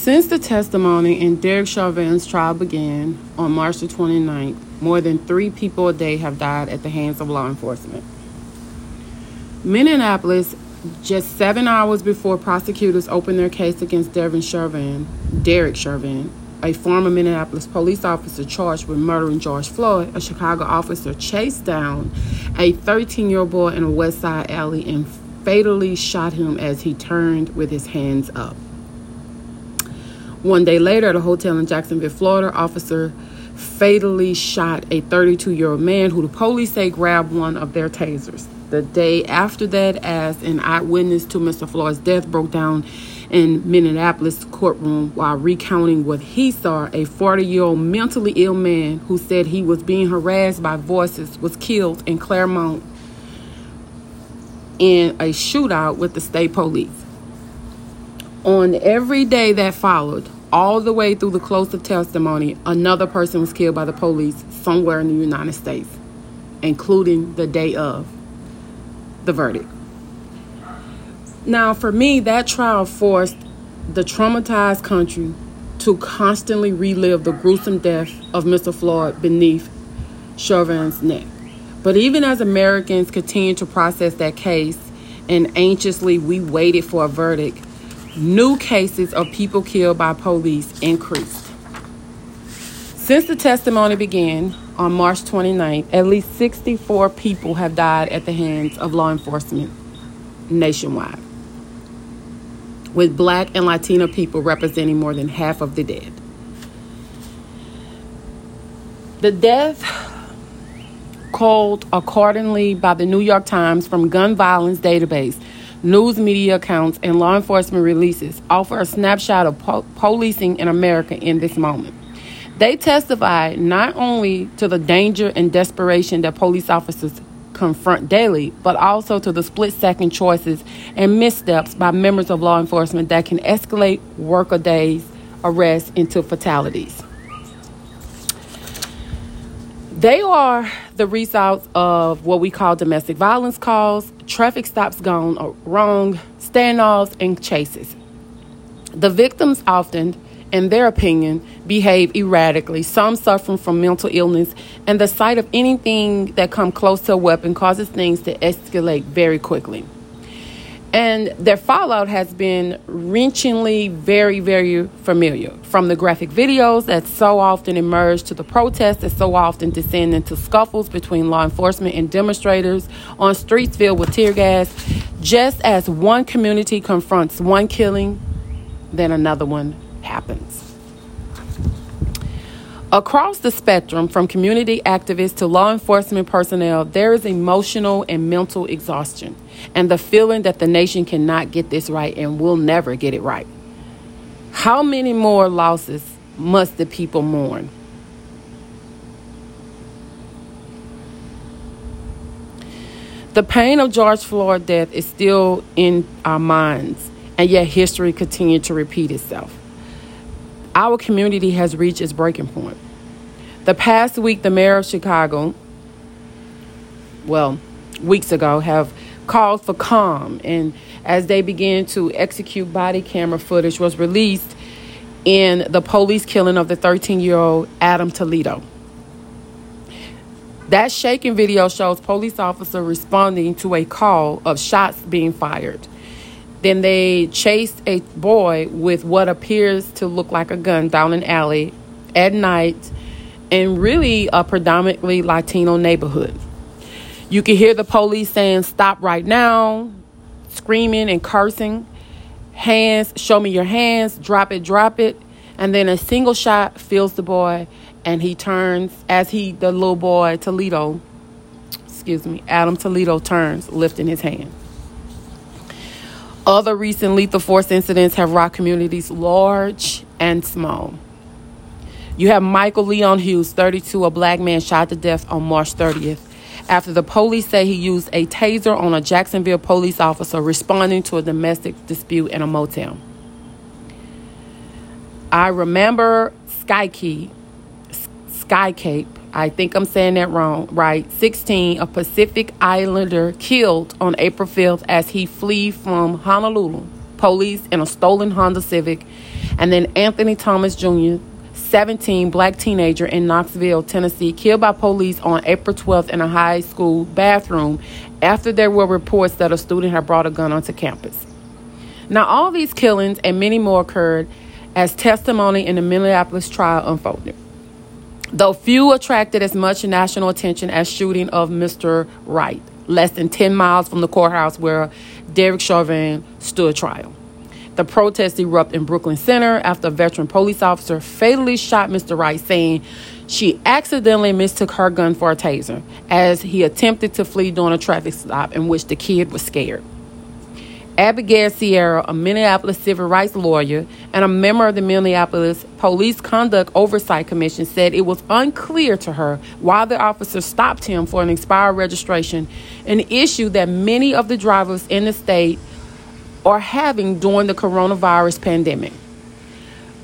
Since the testimony in Derek Chauvin's trial began on March the 29th, more than three people a day have died at the hands of law enforcement. Minneapolis, just seven hours before prosecutors opened their case against Devin Chauvin, Derek Chauvin, a former Minneapolis police officer charged with murdering George Floyd, a Chicago officer chased down a 13 year old boy in a West Side alley and fatally shot him as he turned with his hands up. One day later, at a hotel in Jacksonville, Florida, officer fatally shot a 32 year old man who the police say grabbed one of their tasers. The day after that, as an eyewitness to Mr. Floyd's death broke down in Minneapolis courtroom while recounting what he saw, a 40 year old mentally ill man who said he was being harassed by voices was killed in Claremont in a shootout with the state police. On every day that followed, all the way through the close of testimony, another person was killed by the police somewhere in the United States, including the day of the verdict. Now, for me, that trial forced the traumatized country to constantly relive the gruesome death of Mr. Floyd beneath Chauvin's neck. But even as Americans continued to process that case and anxiously we waited for a verdict, new cases of people killed by police increased. Since the testimony began on March 29th, at least 64 people have died at the hands of law enforcement nationwide, with black and Latino people representing more than half of the dead. The death called accordingly by the New York Times from gun violence database news media accounts, and law enforcement releases offer a snapshot of po- policing in America in this moment. They testify not only to the danger and desperation that police officers confront daily, but also to the split second choices and missteps by members of law enforcement that can escalate workaday arrests into fatalities. They are the results of what we call domestic violence calls, traffic stops gone wrong, standoffs, and chases. The victims often, in their opinion, behave erratically, some suffering from mental illness, and the sight of anything that comes close to a weapon causes things to escalate very quickly. And their fallout has been wrenchingly very, very familiar. From the graphic videos that so often emerge to the protests that so often descend into scuffles between law enforcement and demonstrators on streets filled with tear gas. Just as one community confronts one killing, then another one happens. Across the spectrum, from community activists to law enforcement personnel, there is emotional and mental exhaustion and the feeling that the nation cannot get this right and will never get it right. How many more losses must the people mourn? The pain of George Floyd's death is still in our minds, and yet history continues to repeat itself our community has reached its breaking point. The past week, the mayor of Chicago, well, weeks ago, have called for calm, and as they began to execute body camera footage, was released in the police killing of the 13 year old Adam Toledo. That shaking video shows police officer responding to a call of shots being fired. Then they chased a boy with what appears to look like a gun down an alley at night in really a predominantly Latino neighborhood. You can hear the police saying, Stop right now, screaming and cursing. Hands, show me your hands, drop it, drop it. And then a single shot fills the boy, and he turns as he, the little boy, Toledo, excuse me, Adam Toledo turns, lifting his hand. Other recent lethal force incidents have rocked communities large and small. You have Michael Leon Hughes, 32, a black man shot to death on March 30th after the police say he used a taser on a Jacksonville police officer responding to a domestic dispute in a motel. I remember Skyke, Skycape, I think I'm saying that wrong, right? 16, a Pacific Islander killed on April 5th as he fled from Honolulu police in a stolen Honda Civic And then Anthony Thomas Jr., 17, black teenager in Knoxville, Tennessee, killed by police on April 12th in a high school bathroom after there were reports that a student had brought a gun onto campus. Now, all these killings and many more occurred as testimony in the Minneapolis trial unfolded. Though few attracted as much national attention as shooting of Mr. Wright, less than 10 miles from the courthouse where Derek Chauvin stood trial. The protests erupted in Brooklyn Center after a veteran police officer fatally shot Mr. Wright, saying she accidentally mistook her gun for a taser as he attempted to flee during a traffic stop in which the kid was scared. Abigail Cerra, a Minneapolis civil rights lawyer and a member of the Minneapolis Police Conduct Oversight Commission, said it was unclear to her why the officer stopped him for an expired registration, an issue that many of the drivers in the state are having during the coronavirus pandemic.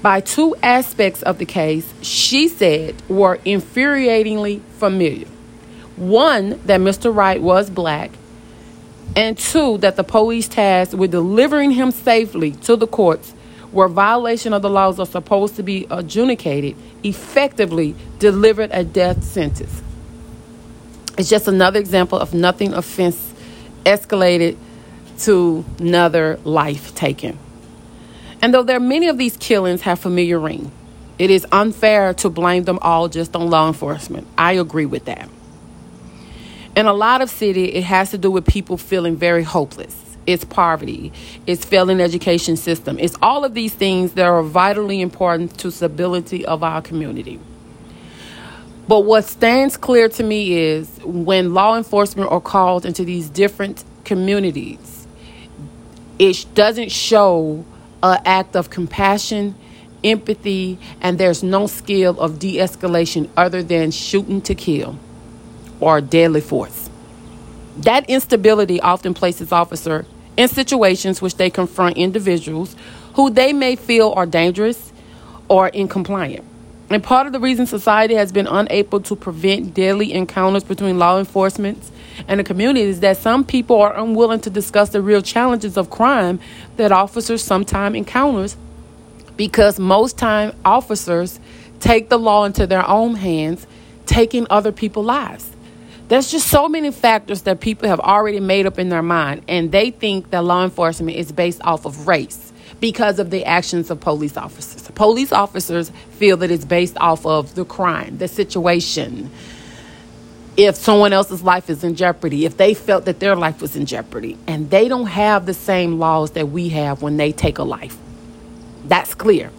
By two aspects of the case, she said were infuriatingly familiar. One, that Mr. Wright was black, and two, that the police tasked with delivering him safely to the courts where violation of the laws are supposed to be adjudicated effectively delivered a death sentence. It's just another example of nothing offense escalated to another life taken. And though there are many of these killings have familiar ring, it is unfair to blame them all just on law enforcement. I agree with that. In a lot of city, it has to do with people feeling very hopeless. It's poverty, it's failing education system. It's all of these things that are vitally important to stability of our community. But what stands clear to me is when law enforcement are called into these different communities, it doesn't show an act of compassion, empathy, and there's no skill of de escalation other than shooting to kill or deadly force. That instability often places officers in situations which they confront individuals who they may feel are dangerous or incompliant. And part of the reason society has been unable to prevent deadly encounters between law enforcement and the community is that some people are unwilling to discuss the real challenges of crime that officers sometimes encounters because most time officers take the law into their own hands, taking other people's lives. There's just so many factors that people have already made up in their mind, and they think that law enforcement is based off of race because of the actions of police officers. Police officers feel that it's based off of the crime, the situation, if someone else's life is in jeopardy, if they felt that their life was in jeopardy, and they don't have the same laws that we have when they take a life. That's clear.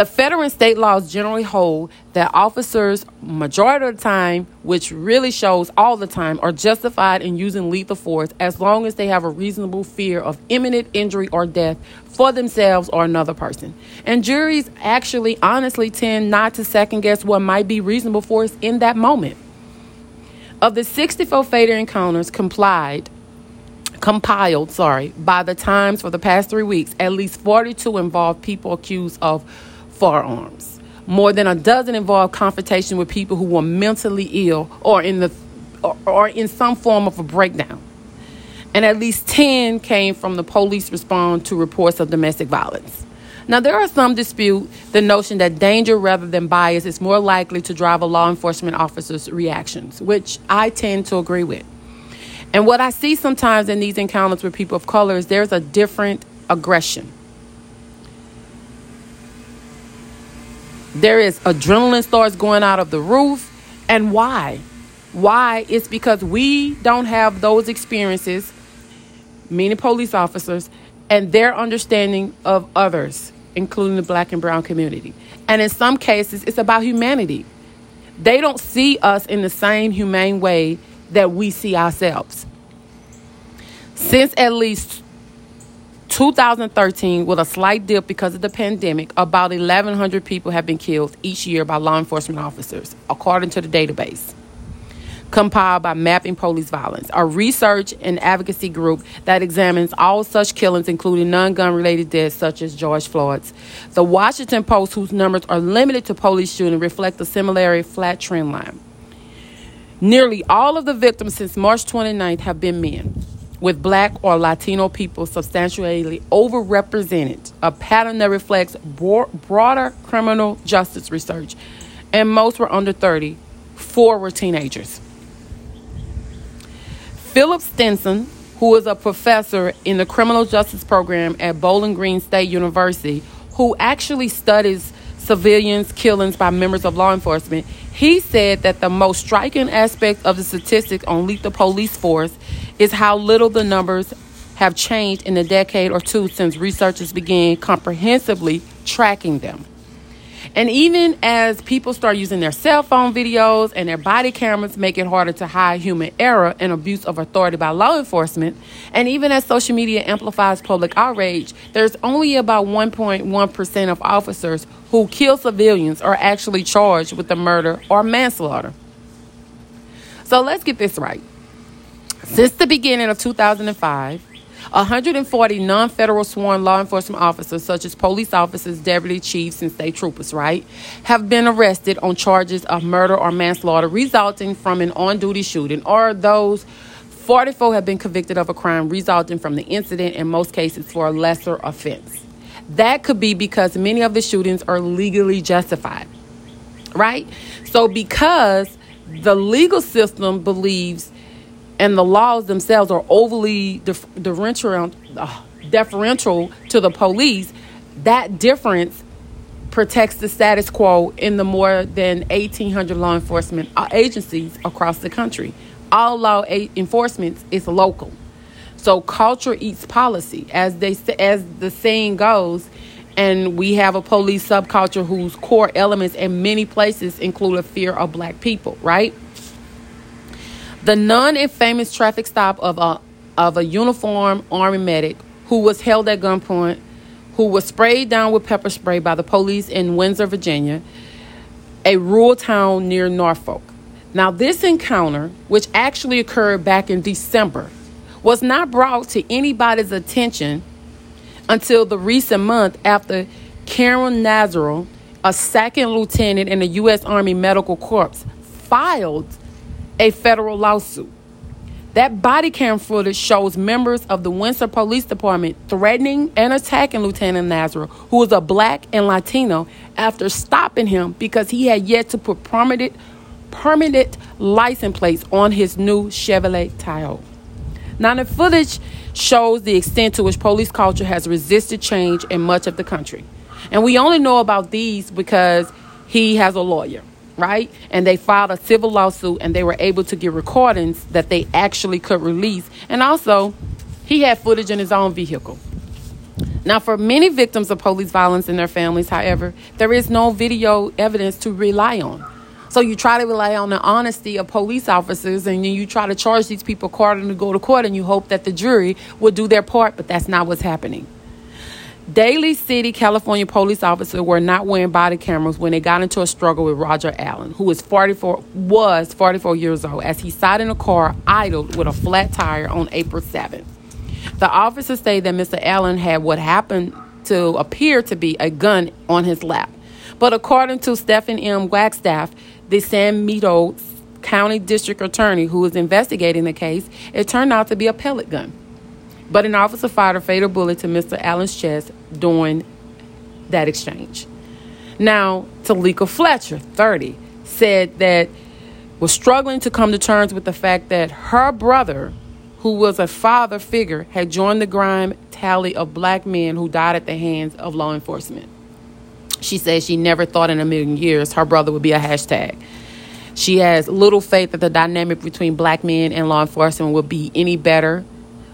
The federal and state laws generally hold that officers, majority of the time, which really shows all the time, are justified in using lethal force as long as they have a reasonable fear of imminent injury or death for themselves or another person. And juries actually honestly tend not to second guess what might be reasonable force in that moment. Of the 64 fatal encounters complied, compiled, sorry, by the Times for the past three weeks, at least 42 involved people accused of firearms. More than a dozen involved confrontation with people who were mentally ill or in the or, or in some form of a breakdown. And at least 10 came from the police response to reports of domestic violence. Now, there are some dispute the notion that danger rather than bias is more likely to drive a law enforcement officer's reactions, which I tend to agree with. And what I see sometimes in these encounters with people of color is there's a different aggression. There is adrenaline starts going out of the roof. And why? Why? It's because we don't have those experiences, meaning police officers, and their understanding of others including the black and brown community. And in some cases, it's about humanity. They don't see us in the same humane way that we see ourselves. Since at least 2013, with a slight dip because of the pandemic, about 1,100 people have been killed each year by law enforcement officers, according to the database compiled by Mapping Police Violence, a research and advocacy group that examines all such killings, including non gun related deaths such as George Floyd's. The Washington Post, whose numbers are limited to police shooting, reflect a similarly flat trend line. Nearly all of the victims since March 29th have been men. With black or Latino people substantially overrepresented, a pattern that reflects broader criminal justice research. And most were under 30, four were teenagers. Philip Stinson, who is a professor in the criminal justice program at Bowling Green State University, who actually studies civilians killings by members of law enforcement, he said that the most striking aspect of the statistics on lethal police force is how little the numbers have changed in a decade or two since researchers began comprehensively tracking them. And even as people start using their cell phone videos and their body cameras make it harder to hide human error and abuse of authority by law enforcement, and even as social media amplifies public outrage, there's only about 1.1% of officers who kill civilians are actually charged with the murder or manslaughter. So let's get this right. Since the beginning of 2005, 140 non federal sworn law enforcement officers, such as police officers, deputy chiefs, and state troopers, right, have been arrested on charges of murder or manslaughter resulting from an on duty shooting, or those 44 have been convicted of a crime resulting from the incident, in most cases for a lesser offense. That could be because many of the shootings are legally justified, right? So, because the legal system believes and the laws themselves are overly deferential, uh, deferential to the police, that difference protects the status quo in the more than 1,800 law enforcement agencies across the country. All law enforcement is local. So culture eats policy, as they as the saying goes, and we have a police subculture whose core elements in many places include a fear of black people, right? The non-infamous traffic stop of a of a uniformed army medic who was held at gunpoint, who was sprayed down with pepper spray by the police in Windsor, Virginia, a rural town near Norfolk. Now, this encounter, which actually occurred back in December, was not brought to anybody's attention until the recent month after Karen Nazareth, a second lieutenant in the U.S. Army Medical Corps, filed a federal lawsuit. That body cam footage shows members of the Windsor Police Department threatening and attacking Lieutenant Nazareth, who was a black and Latino, after stopping him because he had yet to put permanent, permanent license plates on his new Chevrolet Tahoe. Now, the footage shows the extent to which police culture has resisted change in much of the country. And we only know about these because he has a lawyer right? And they filed a civil lawsuit and they were able to get recordings that they actually could release. And also, he had footage in his own vehicle. Now, for many victims of police violence and their families, however, there is no video evidence to rely on. So you try to rely on the honesty of police officers and then you try to charge these people according to go to court and you hope that the jury will do their part, but that's not what's happening. Daly City, California police officers were not wearing body cameras when they got into a struggle with Roger Allen, who was 44 was 44 years old, as he sat in a car idled with a flat tire on April 7th. The officers say that Mr. Allen had what happened to appear to be a gun on his lap. But according to Stephen M. Wagstaffe, the San Benito County District Attorney who was investigating the case, it turned out to be a pellet gun. But an officer fired a fatal bullet to Mr. Allen's chest during that exchange. Now, Talika Fletcher, 30, said that was struggling to come to terms with the fact that her brother, who was a father figure, had joined the grime tally of black men who died at the hands of law enforcement. She says she never thought in a million years her brother would be a hashtag. She has little faith that the dynamic between black men and law enforcement will be any better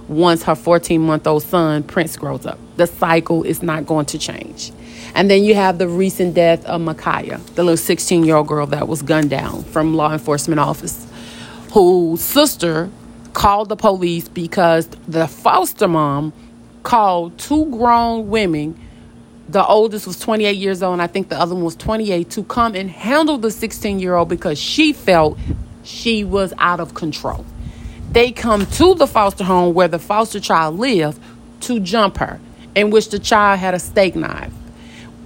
once her 14 month old son, Prince, grows up. The cycle is not going to change. And then you have the recent death of Ma'Khia, the little 16 year old girl that was gunned down from law enforcement office, whose sister called the police because the foster mom called two grown women. The oldest was 28 years old, and I think the other one was 28, to come and handle the 16 year old because she felt she was out of control they come to the foster home where the foster child lived to jump her, in which the child had a steak knife.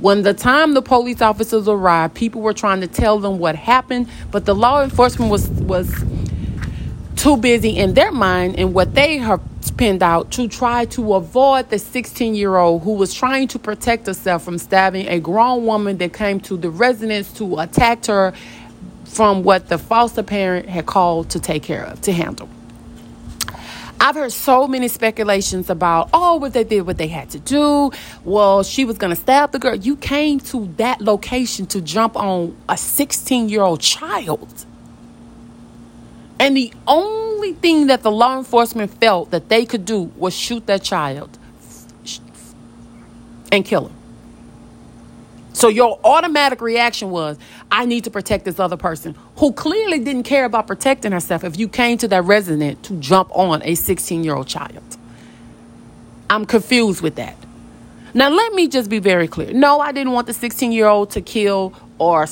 When the time the police officers arrived, people were trying to tell them what happened, but the law enforcement was was too busy in their mind and what they have pinned out to try to avoid the 16 year old who was trying to protect herself from stabbing a grown woman that came to the residence to attack her from what the foster parent had called to take care of, to handle. I've heard so many speculations about, oh, what they did, what they had to do. Well, she was going to stab the girl. You came to that location to jump on a 16 year old child. And the only thing that the law enforcement felt that they could do was shoot that child and kill him. So your automatic reaction was, I need to protect this other person who clearly didn't care about protecting herself if you came to that resident to jump on a 16 year old child. I'm confused with that. Now, let me just be very clear. No, I didn't want the 16 year old to kill or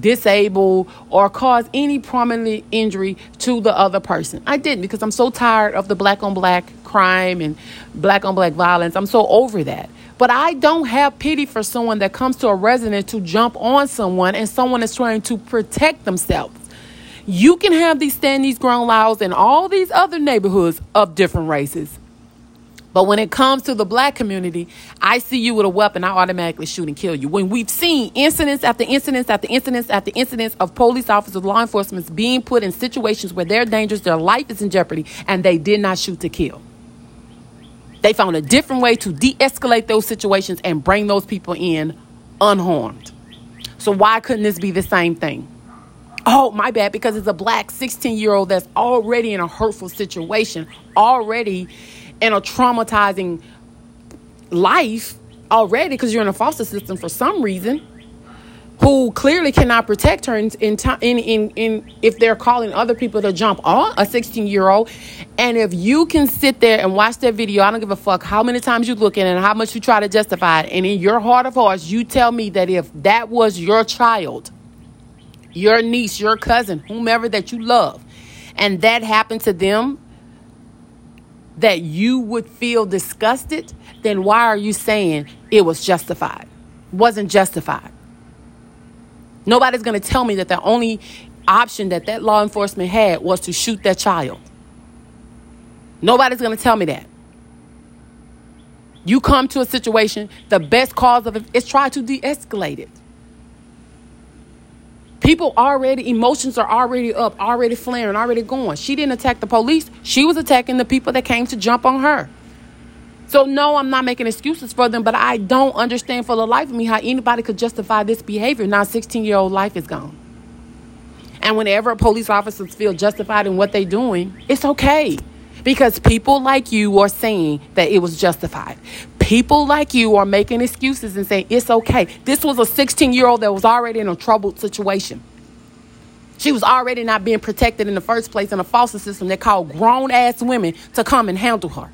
disable or cause any permanent injury to the other person. I didn't because I'm so tired of the black on black crime and black on black violence. I'm so over that. But I don't have pity for someone that comes to a resident to jump on someone and someone is trying to protect themselves. You can have these stand these ground laws in all these other neighborhoods of different races. But when it comes to the black community, I see you with a weapon, I automatically shoot and kill you. When we've seen incidents after incidents after incidents after incidents of police officers, law enforcement being put in situations where they're dangerous, their life is in jeopardy, and they did not shoot to kill. They found a different way to de escalate those situations and bring those people in unharmed. So, why couldn't this be the same thing? Oh, my bad, because it's a black 16 year old that's already in a hurtful situation, already in a traumatizing life, already because you're in a foster system for some reason who clearly cannot protect her in, in, in, in, in if they're calling other people to jump on a 16 year old. And if you can sit there and watch that video, I don't give a fuck how many times you look at it and how much you try to justify it. And in your heart of hearts, you tell me that if that was your child, your niece, your cousin, whomever that you love, and that happened to them, that you would feel disgusted, then why are you saying it was justified? Wasn't justified. Nobody's going to tell me that the only option that that law enforcement had was to shoot that child. Nobody's going to tell me that. You come to a situation, the best cause of it is try to de escalate it. People already, emotions are already up, already flaring, already going. She didn't attack the police, she was attacking the people that came to jump on her. So, no, I'm not making excuses for them, but I don't understand for the life of me how anybody could justify this behavior. Now, 16 year old life is gone. And whenever police officers feel justified in what they're doing, it's okay. Because people like you are saying that it was justified. People like you are making excuses and saying it's okay. This was a 16 year old that was already in a troubled situation. She was already not being protected in the first place in a foster system that called grown ass women to come and handle her.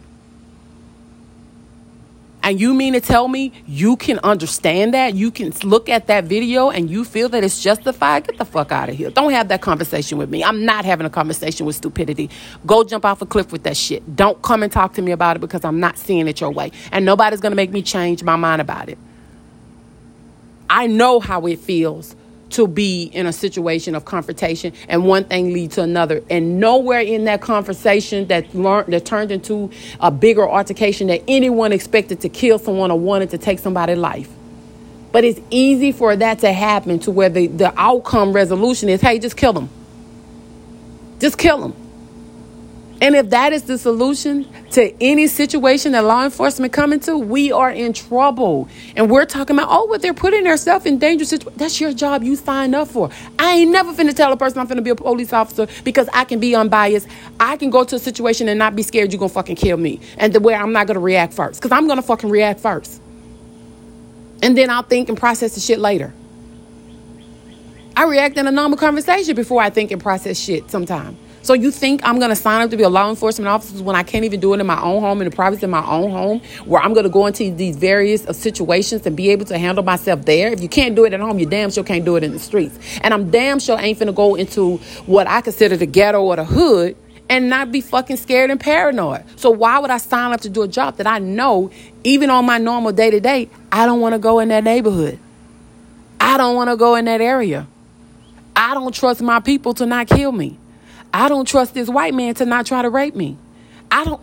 And you mean to tell me you can understand that? You can look at that video and you feel that it's justified? Get the fuck out of here. Don't have that conversation with me. I'm not having a conversation with stupidity. Go jump off a cliff with that shit. Don't come and talk to me about it because I'm not seeing it your way. And nobody's going to make me change my mind about it. I know how it feels to be in a situation of confrontation and one thing lead to another. And nowhere in that conversation that learned that turned into a bigger altercation that anyone expected to kill someone or wanted to take somebody's life. But it's easy for that to happen to where the, the outcome resolution is hey just kill them. Just kill them and if that is the solution to any situation that law enforcement come into, we are in trouble. And we're talking about, oh, but they're putting themselves in dangerous situations. That's your job you signed up for. I ain't never finna tell a person I'm finna be a police officer because I can be unbiased. I can go to a situation and not be scared you're gonna fucking kill me. And the way I'm not gonna react first. Because I'm gonna fucking react first. And then I'll think and process the shit later. I react in a normal conversation before I think and process shit sometimes. So you think I'm going to sign up to be a law enforcement officer when I can't even do it in my own home, in the privacy of my own home, where I'm going to go into these various uh, situations and be able to handle myself there? If you can't do it at home, you damn sure can't do it in the streets. And I'm damn sure ain't finna go into what I consider the ghetto or the hood and not be fucking scared and paranoid. So why would I sign up to do a job that I know, even on my normal day to day, I don't want to go in that neighborhood. I don't want to go in that area. I don't trust my people to not kill me. I don't trust this white man to not try to rape me. I don't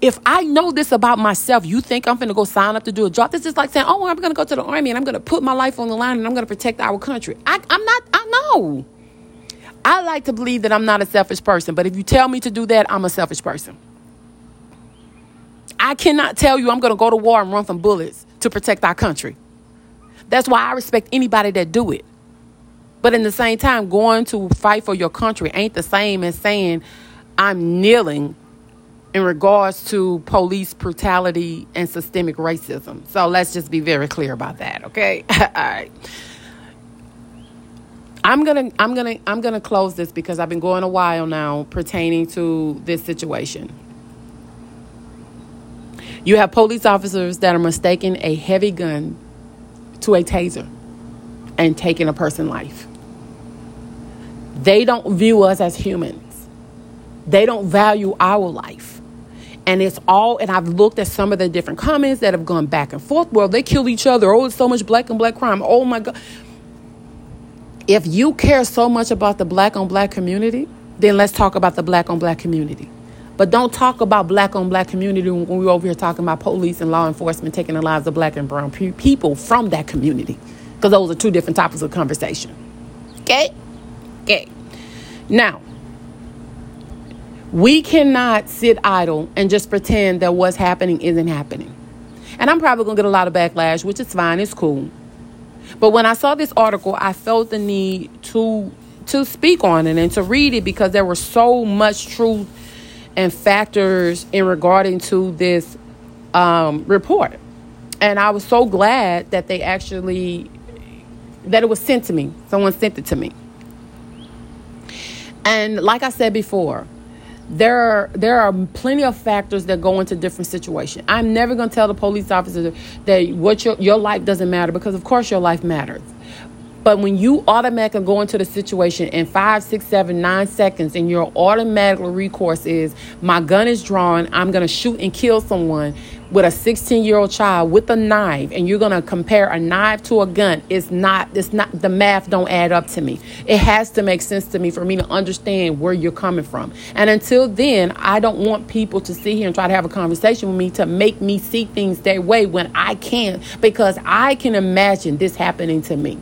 if I know this about myself, you think I'm going to go sign up to do a job? This is like saying, oh, I'm going to go to the army and I'm going to put my life on the line and I'm going to protect our country. I, I'm not, I know. I like to believe that I'm not a selfish person, but if you tell me to do that, I'm a selfish person. I cannot tell you I'm going to go to war and run from bullets to protect our country. That's why I respect anybody that do it. But in the same time, going to fight for your country ain't the same as saying I'm kneeling in regards to police brutality and systemic racism. So let's just be very clear about that, okay? All right. I'm gonna I'm gonna I'm gonna close this because I've been going a while now pertaining to this situation. You have police officers that are mistaking a heavy gun to a taser and taking a person's life. They don't view us as humans. They don't value our life. And it's all, and I've looked at some of the different comments that have gone back and forth. Well, they kill each other. Oh, it's so much black and black crime. Oh my God. If you care so much about the black on black community, then let's talk about the black on black community. But don't talk about black on black community when we're over here talking about police and law enforcement taking the lives of black and brown pe- people from that community. Because those are two different topics of conversation. Okay? Okay. Now, we cannot sit idle and just pretend that what's happening isn't happening. And I'm probably going to get a lot of backlash, which is fine, it's cool. But when I saw this article, I felt the need to to speak on it and to read it because there was so much truth and factors in regarding to this um, report. And I was so glad that they actually that it was sent to me. Someone sent it to me. And like I said before, there are there are plenty of factors that go into different situations. I'm never going to tell the police officer that what your your life doesn't matter because of course your life matters. But when you automatically go into the situation in five, six, seven, nine seconds, and your automatic recourse is my gun is drawn, I'm gonna shoot and kill someone with a 16 year old child with a knife, and you're gonna compare a knife to a gun, it's not, it's not, the math don't add up to me. It has to make sense to me for me to understand where you're coming from. And until then, I don't want people to sit here and try to have a conversation with me to make me see things their way when I can't, because I can imagine this happening to me.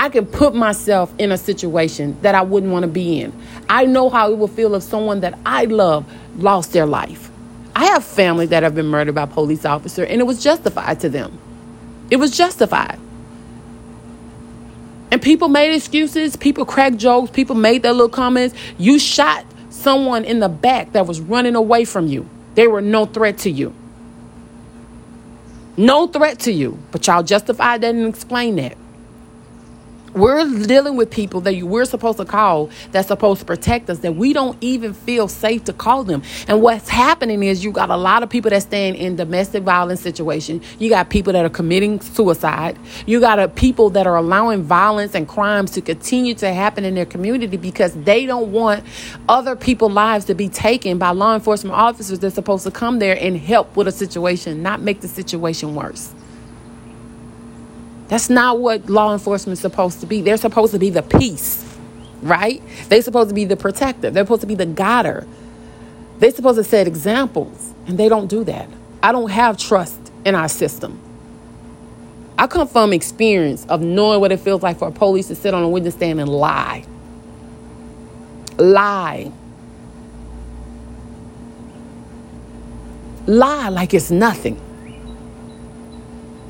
I can put myself in a situation that I wouldn't want to be in. I know how it would feel if someone that I love lost their life. I have family that have been murdered by police officer and it was justified to them. It was justified. And people made excuses, people cracked jokes, people made their little comments. You shot someone in the back that was running away from you. They were no threat to you. No threat to you. But y'all justified that and explained that. We're dealing with people that we're supposed to call that's supposed to protect us that we don't even feel safe to call them. And what's happening is you got a lot of people that stand in domestic violence situations. You got people that are committing suicide. You got a, people that are allowing violence and crimes to continue to happen in their community because they don't want other people's lives to be taken by law enforcement officers that's supposed to come there and help with a situation, not make the situation worse. That's not what law enforcement is supposed to be. They're supposed to be the peace, right? They're supposed to be the protector. They're supposed to be the guider. They're supposed to set examples, and they don't do that. I don't have trust in our system. I come from experience of knowing what it feels like for a police to sit on a witness stand and lie. Lie. Lie like it's nothing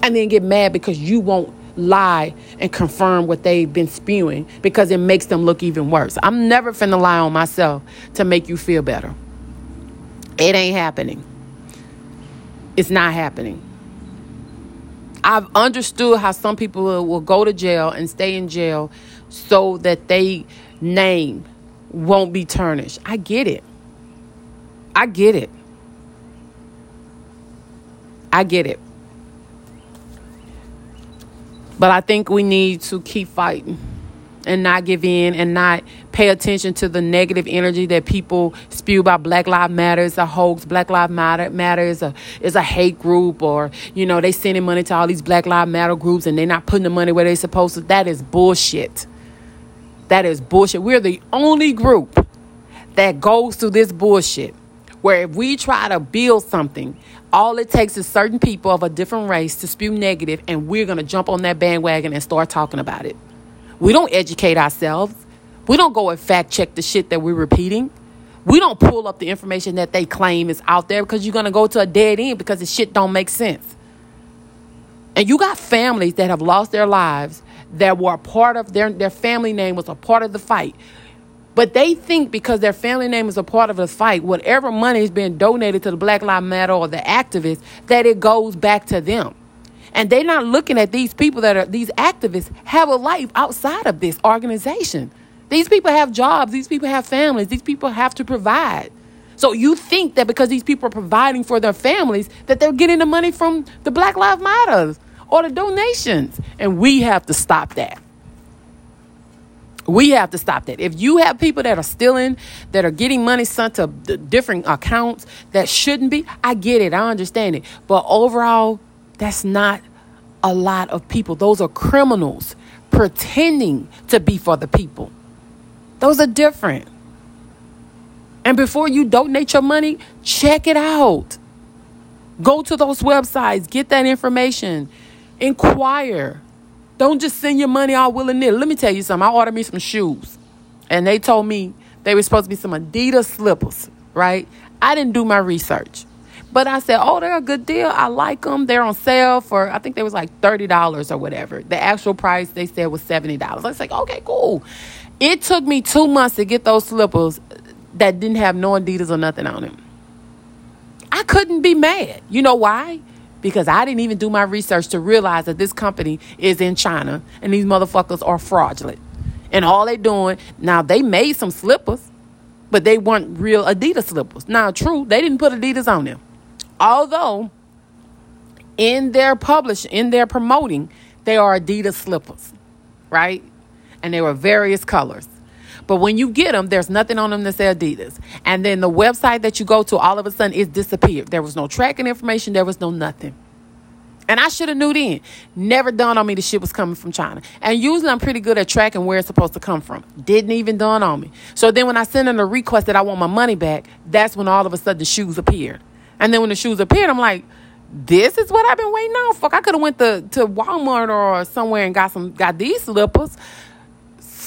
and then get mad because you won't lie and confirm what they've been spewing because it makes them look even worse. I'm never finna lie on myself to make you feel better. It ain't happening. It's not happening. I've understood how some people will, go to jail and stay in jail so that they name won't be tarnished. I get it. I get it. I get it. But I think we need to keep fighting and not give in and not pay attention to the negative energy that people spew about Black Lives Matter is a hoax. Black Lives Matter, Matter is a is a hate group, or you know they sending money to all these Black Lives Matter groups and they're not putting the money where they're supposed to. That is bullshit. That is bullshit. We're the only group that goes through this bullshit. Where if we try to build something, all it takes is certain people of a different race to spew negative, and we're going to jump on that bandwagon and start talking about it. We don't educate ourselves. We don't go and fact check the shit that we're repeating. We don't pull up the information that they claim is out there because you're going to go to a dead end because the shit don't make sense. And you got families that have lost their lives that were a part of their their family name was a part of the fight. But they think because their family name is a part of the fight, whatever money is being donated to the Black Lives Matter or the activists, that it goes back to them. And they're not looking at these people that are these activists have a life outside of this organization. These people have jobs, these people have families, these people have to provide. So you think that because these people are providing for their families that they're getting the money from the Black Lives Matters or the donations. And we have to stop that. We have to stop that. If you have people that are stealing, that are getting money sent to different accounts that shouldn't be, I get it. I understand it. But overall, that's not a lot of people. Those are criminals pretending to be for the people. Those are different. And before you donate your money, check it out. Go to those websites, get that information, inquire. Don't just send your money all willy nilly. Let me tell you something. I ordered me some shoes, and they told me they were supposed to be some Adidas slippers, right? I didn't do my research. But I said, oh, they're a good deal. I like them. They're on sale for, I think they was like $30 or whatever. The actual price they said was $70. I was like, okay, cool. It took me two months to get those slippers that didn't have no Adidas or nothing on them. I couldn't be mad. You know why? Because I didn't even do my research to realize that this company is in China and these motherfuckers are fraudulent. And all they doing now they made some slippers, but they weren't real Adidas slippers. Now, true, they didn't put Adidas on them. Although in their publish in their promoting, they are Adidas slippers, right? And they were various colors. But when you get them, there's nothing on them that says Adidas. And then the website that you go to, all of a sudden, it disappeared. There was no tracking information. There was no nothing. And I should have knew then. Never dawned on me the shit was coming from China. And usually I'm pretty good at tracking where it's supposed to come from. Didn't even dawn on me. So then when I sent in a request that I want my money back, that's when all of a sudden the shoes appeared. And then when the shoes appeared, I'm like, this is what I've been waiting on. Fuck, I could have went to, to Walmart or somewhere and got some got these slippers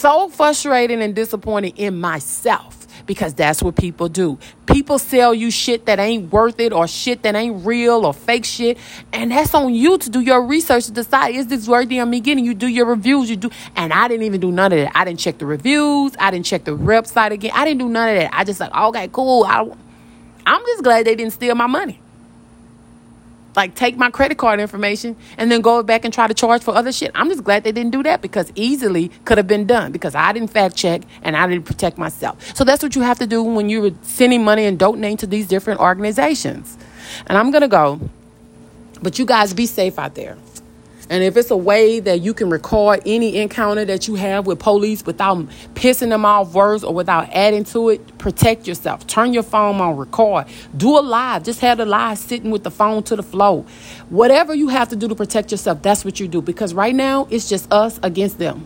so frustrated and disappointed in myself because that's what people do. People sell you shit that ain't worth it or shit that ain't real or fake shit. And that's on you to do your research to decide is this worthy of me getting? You do your reviews, you do. And I didn't even do none of that. I didn't check the reviews. I didn't check the website again. I didn't do none of that. I just like, okay, cool. I, I'm just glad they didn't steal my money like take my credit card information and then go back and try to charge for other shit. I'm just glad they didn't do that because easily could have been done because I didn't fact check and I didn't protect myself. So that's what you have to do when you're sending money and donating to these different organizations. And I'm going to go, but you guys be safe out there. And if it's a way that you can record any encounter that you have with police without pissing them off worse or without adding to it, protect yourself. Turn your phone on, record. Do a live. Just have the live sitting with the phone to the flow. Whatever you have to do to protect yourself, that's what you do. Because right now, it's just us against them.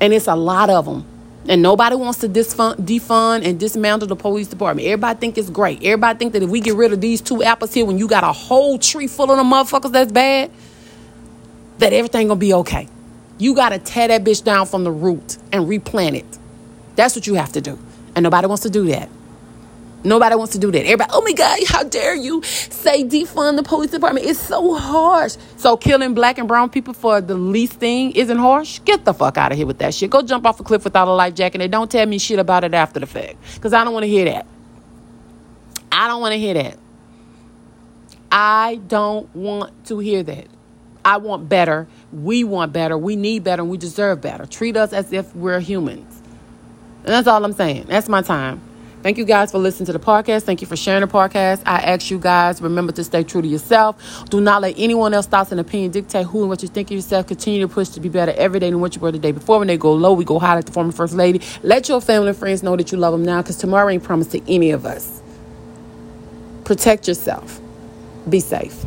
And it's a lot of them. And nobody wants to defund, defund and dismantle the police department. Everybody think it's great. Everybody think that if we get rid of these two apples here, when you got a whole tree full of them motherfuckers that's bad, that everything gonna be okay. You gotta tear that bitch down from the root and replant it. That's what you have to do. And nobody wants to do that. Nobody wants to do that. Everybody, oh my God, how dare you say defund the police department? It's so harsh. So killing black and brown people for the least thing isn't harsh? Get the fuck out of here with that shit. Go jump off a cliff without a life jacket and don't tell me shit about it after the fact. Because I don't want to hear that. I don't want to hear that. I don't want to hear that. I want better. We want better. We need better. We deserve better. Treat us as if we're humans. And that's all I'm saying. That's my time. Thank you guys for listening to the podcast. Thank you for sharing the podcast. I ask you guys, remember to stay true to yourself. Do not let anyone else's thoughts and opinion dictate who and what you think of yourself. Continue to push to be better every day than what you were the day before. When they go low, we go high like the former first lady. Let your family and friends know that you love them now because tomorrow ain't promised to any of us. Protect yourself. Be safe.